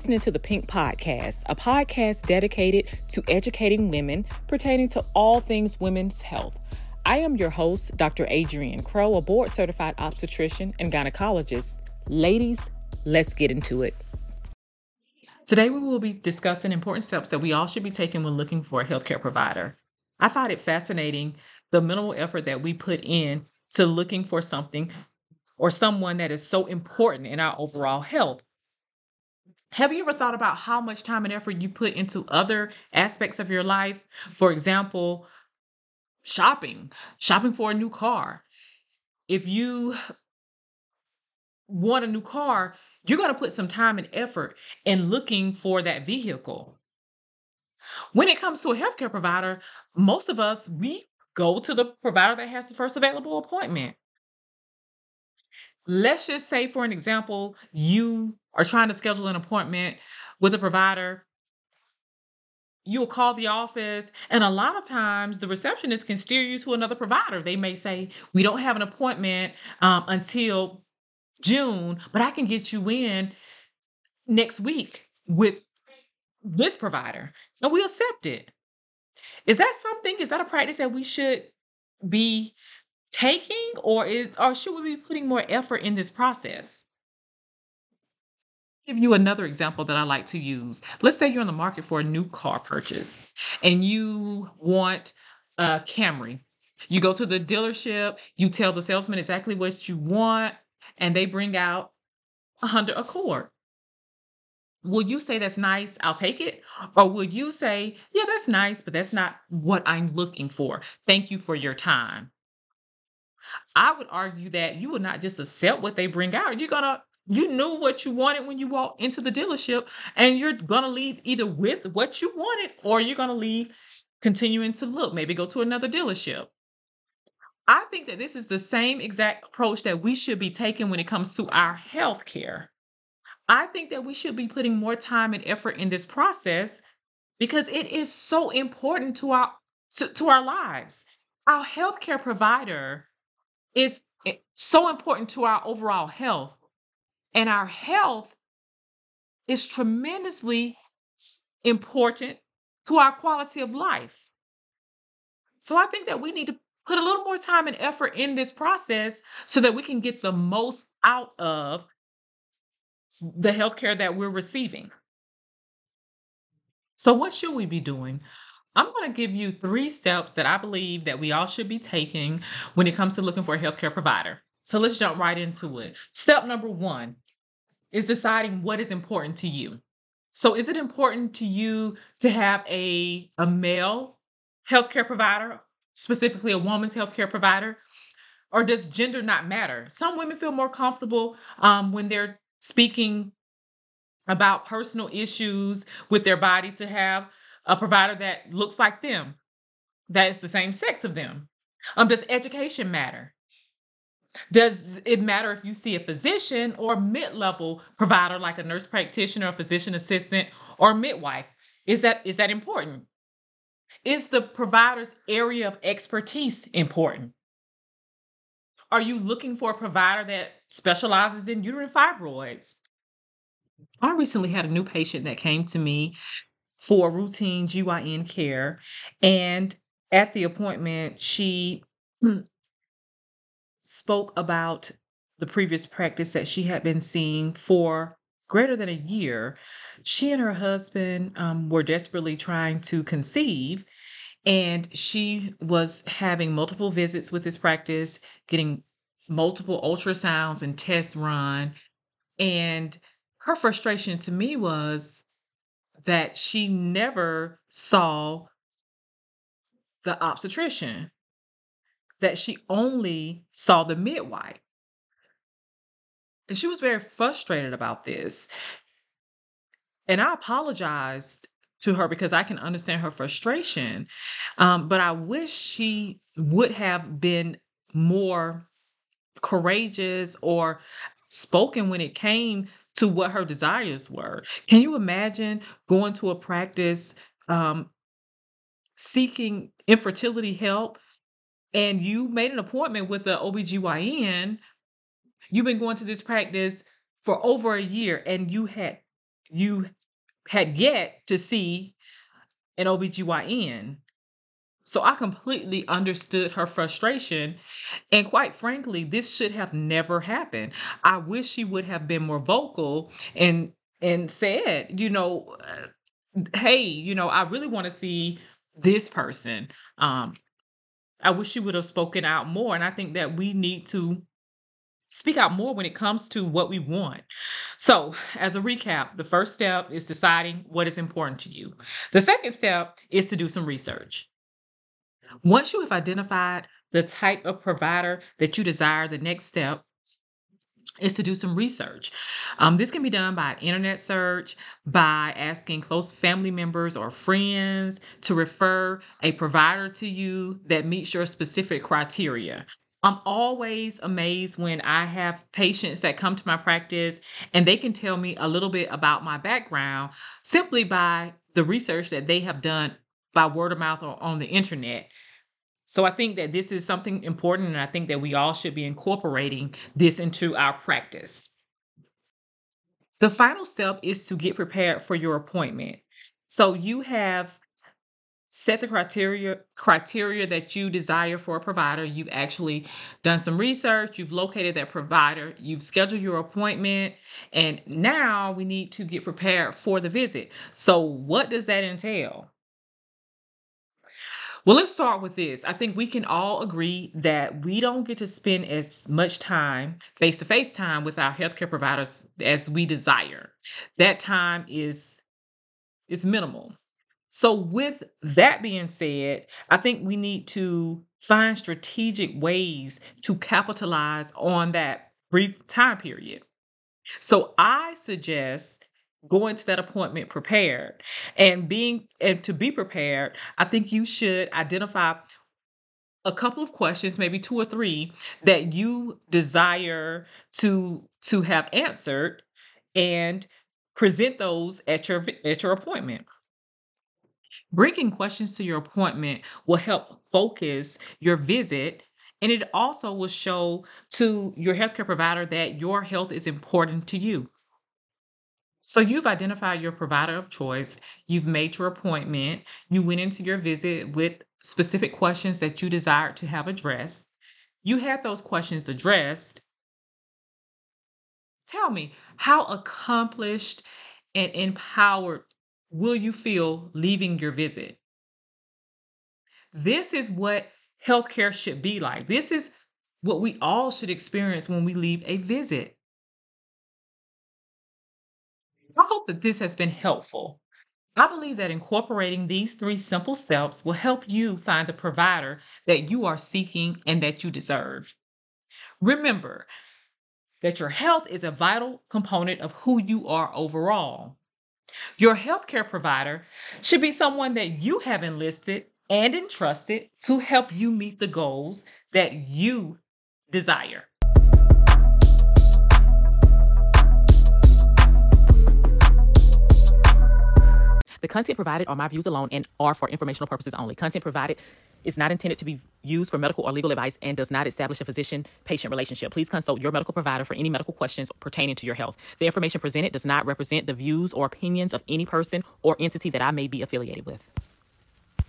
listening to the Pink Podcast, a podcast dedicated to educating women pertaining to all things women's health. I am your host, Dr. Adrienne Crow, a board certified obstetrician and gynecologist. Ladies, let's get into it. Today, we will be discussing important steps that we all should be taking when looking for a healthcare provider. I find it fascinating the minimal effort that we put in to looking for something or someone that is so important in our overall health. Have you ever thought about how much time and effort you put into other aspects of your life? For example, shopping, shopping for a new car. If you want a new car, you're going to put some time and effort in looking for that vehicle. When it comes to a healthcare provider, most of us, we go to the provider that has the first available appointment. Let's just say, for an example, you are trying to schedule an appointment with a provider. You'll call the office, and a lot of times the receptionist can steer you to another provider. They may say, We don't have an appointment um, until June, but I can get you in next week with this provider. And we accept it. Is that something? Is that a practice that we should be taking or is or should we be putting more effort in this process? Give you another example that I like to use. Let's say you're in the market for a new car purchase and you want a Camry. You go to the dealership, you tell the salesman exactly what you want, and they bring out a Honda Accord. Will you say that's nice? I'll take it. Or will you say, yeah, that's nice, but that's not what I'm looking for? Thank you for your time. I would argue that you would not just accept what they bring out. You're to, you knew what you wanted when you walked into the dealership, and you're to leave either with what you wanted or you're to leave continuing to look, maybe go to another dealership. I think that this is the same exact approach that we should be taking when it comes to our health care. I think that we should be putting more time and effort in this process because it is so important to our to, to our lives. Our healthcare provider is eh, so important to our overall health. And our health is tremendously important to our quality of life. So I think that we need to put a little more time and effort in this process so that we can get the most out of the healthcare that we're receiving. So what should we be doing? I'm going to give you three steps that I believe that we all should be taking when it comes to looking for a healthcare provider. So let's jump right into it. Step number 1 is deciding what is important to you. So is it important to you to have a a male healthcare provider specifically a woman's healthcare provider? Or does gender not matter? Some women feel more comfortable um, when they're speaking about personal issues with their bodies to have a provider that looks like them, that is the same sex of them. Um, does education matter? Does it matter if you see a physician or mid-level provider like a nurse practitioner, a physician assistant, or midwife? Is that is that important? Is the provider's area of expertise important? Are you looking for a provider that specializes in uterine fibroids? I recently had a new patient that came to me for routine GYN care. And at the appointment, she spoke about the previous practice that she had been seeing for greater than a year, she and her husband um, were desperately trying to conceive. And she was having multiple visits with this practice, getting multiple ultrasounds and tests run. And her frustration to me was that she never saw the obstetrician, that she only saw the midwife. And she was very frustrated about this. And I apologized to her because I can understand her frustration. Um, but I wish she would have been more courageous or spoken when it came to what her desires were. Can you imagine going to a practice um, seeking infertility help and you made an appointment with the OBGYN You've been going to this practice for over a year and you had you had yet to see an OBGYN. So I completely understood her frustration. And quite frankly, this should have never happened. I wish she would have been more vocal and and said, you know, uh, hey, you know, I really want to see this person. Um I wish she would have spoken out more and I think that we need to speak out more when it comes to what we want. So, as a recap, the first step is deciding what is important to you. The second step is to do some research. Once you have identified the type of provider that you desire, the next step is to do some research. Um, this can be done by an internet search, by asking close family members or friends to refer a provider to you that meets your specific criteria. I'm always amazed when I have patients that come to my practice and they can tell me a little bit about my background simply by the research that they have done by word of mouth or on the internet. So I think that this is something important, and I think that we all should be incorporating this into our practice. The final step is to get prepared for your appointment. So you have set the criteria criteria that you desire for a provider you've actually done some research you've located that provider you've scheduled your appointment and now we need to get prepared for the visit so what does that entail well, let's start with this. I think we can all agree that we don't get to spend as much time, face to face time, with our healthcare providers as we desire. That time is is minimal. So, with that being said, I think we need to find strategic ways to capitalize on that brief time period. So, I suggest going to that appointment prepared and being and to be prepared i think you should identify a couple of questions maybe two or three that you desire to to have answered and present those at your at your appointment Bringing questions to your appointment will help focus your visit and it also will show to your healthcare provider that your health is important to you. So you've identified your provider of choice, you've made your appointment, you went into your visit with specific questions that you desired to have addressed. You had those questions addressed. Tell me, how accomplished and empowered will you feel leaving your visit? This is what healthcare should be like. This is what we all should experience when we leave a visit. I hope that this has been helpful. I believe that incorporating these three simple steps will help you find the provider that you are seeking and that you deserve. Remember that your health is a vital component of who you are overall. Your healthcare provider should be someone that you have enlisted and entrusted to help you meet the goals that you desire. The content provided are my views alone and are for informational purposes only. Content provided is not intended to be used for medical or legal advice and does not establish a physician patient relationship. Please consult your medical provider for any medical questions pertaining to your health. The information presented does not represent the views or opinions of any person or entity that I may be affiliated with.